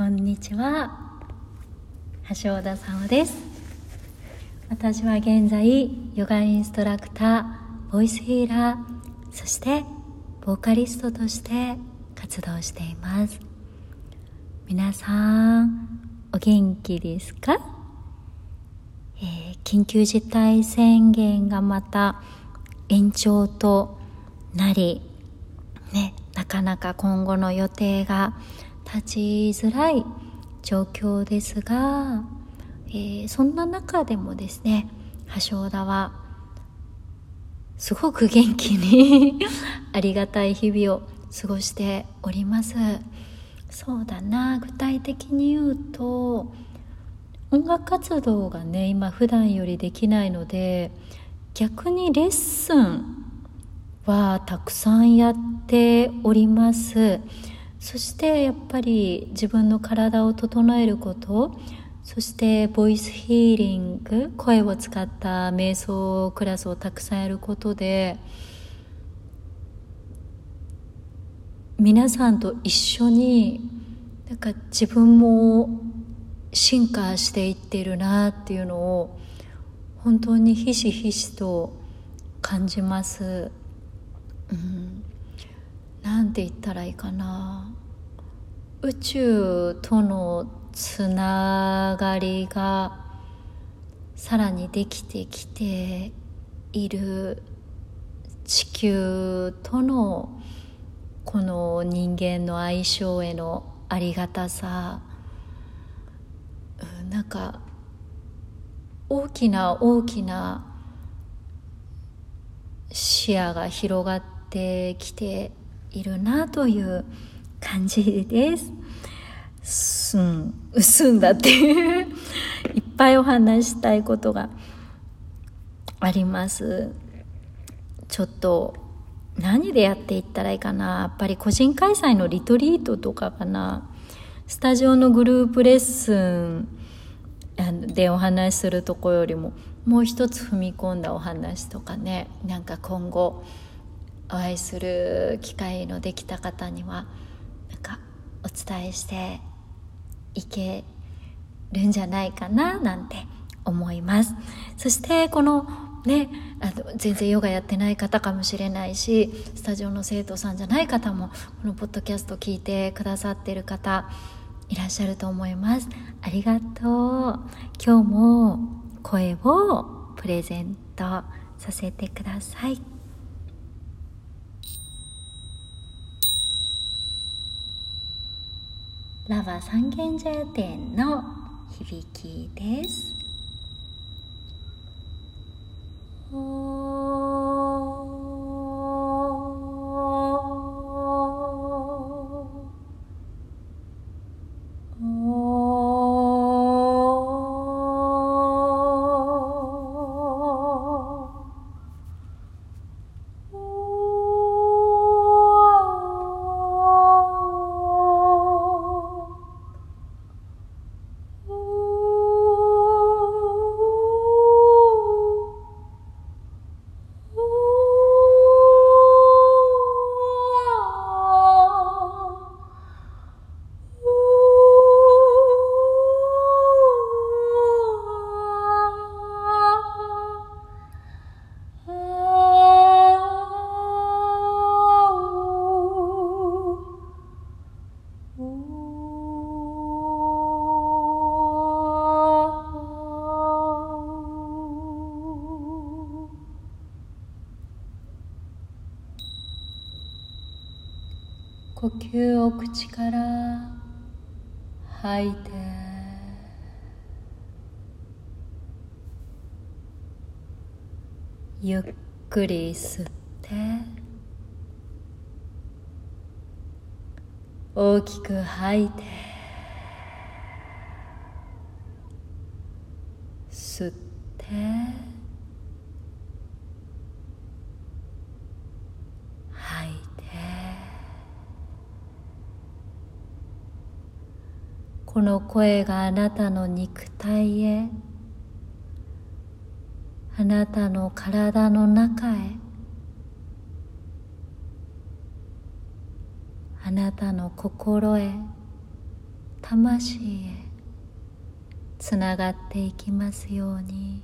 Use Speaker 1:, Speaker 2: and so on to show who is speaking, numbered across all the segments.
Speaker 1: こんにちは。橋尾田沙央です。私は現在ヨガインストラクターボイスヒーラーそしてボーカリストとして活動しています。皆さんお元気ですか、えー、緊急事態宣言がまた延長となりねなかなか今後の予定が立ちづらい状況ですが、えー、そんな中でもですね橋尾田はすごく元気に ありがたい日々を過ごしております。そうだな具体的に言うと音楽活動がね今普段よりできないので逆にレッスンはたくさんやっております。そしてやっぱり自分の体を整えることそしてボイスヒーリング声を使った瞑想クラスをたくさんやることで皆さんと一緒になんか自分も進化していってるなっていうのを本当にひしひしと感じます。うん、なんて言ったらいいかな。宇宙とのつながりがさらにできてきている地球とのこの人間の相性へのありがたさ。なんか大きな大きな視野が広がってってきているなという感じです。すん、薄んだっていういっぱいお話したいことがあります。ちょっと何でやっていったらいいかなやっぱり個人開催のリトリートとかかなスタジオのグループレッスンでお話しするとこよりももう一つ踏み込んだお話とかねなんか今後お会いする機会のできた方にはなんかお伝えしていけるんじゃないかななんて思います。そしてこのねあの全然ヨガやってない方かもしれないしスタジオの生徒さんじゃない方もこのポッドキャスト聞いてくださってる方いらっしゃると思います。ありがとう。今日も声をプレゼントさせてください。ラバ三軒茶屋店の響きです。呼吸を口から吐いて。ゆっくり吸って。大きく吐いて。吸って。この声があなたの肉体へあなたの体の中へあなたの心へ魂へつながっていきますように。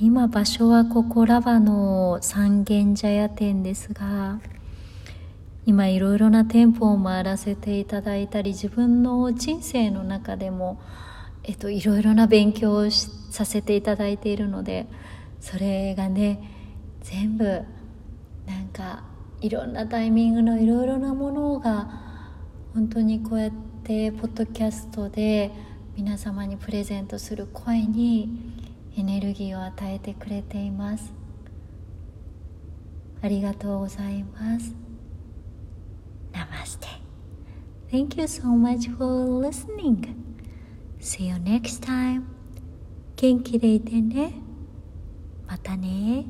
Speaker 1: 今場所はここラバの三軒茶屋店ですが今いろいろな店舗を回らせていただいたり自分の人生の中でも、えっと、いろいろな勉強をさせていただいているのでそれがね全部なんかいろんなタイミングのいろいろなものが本当にこうやってポッドキャストで皆様にプレゼントする声にエネルギーを与えてくれています。ありがとうございます。Namaste Thank you so much for listening See you next time 元気でいてねまたね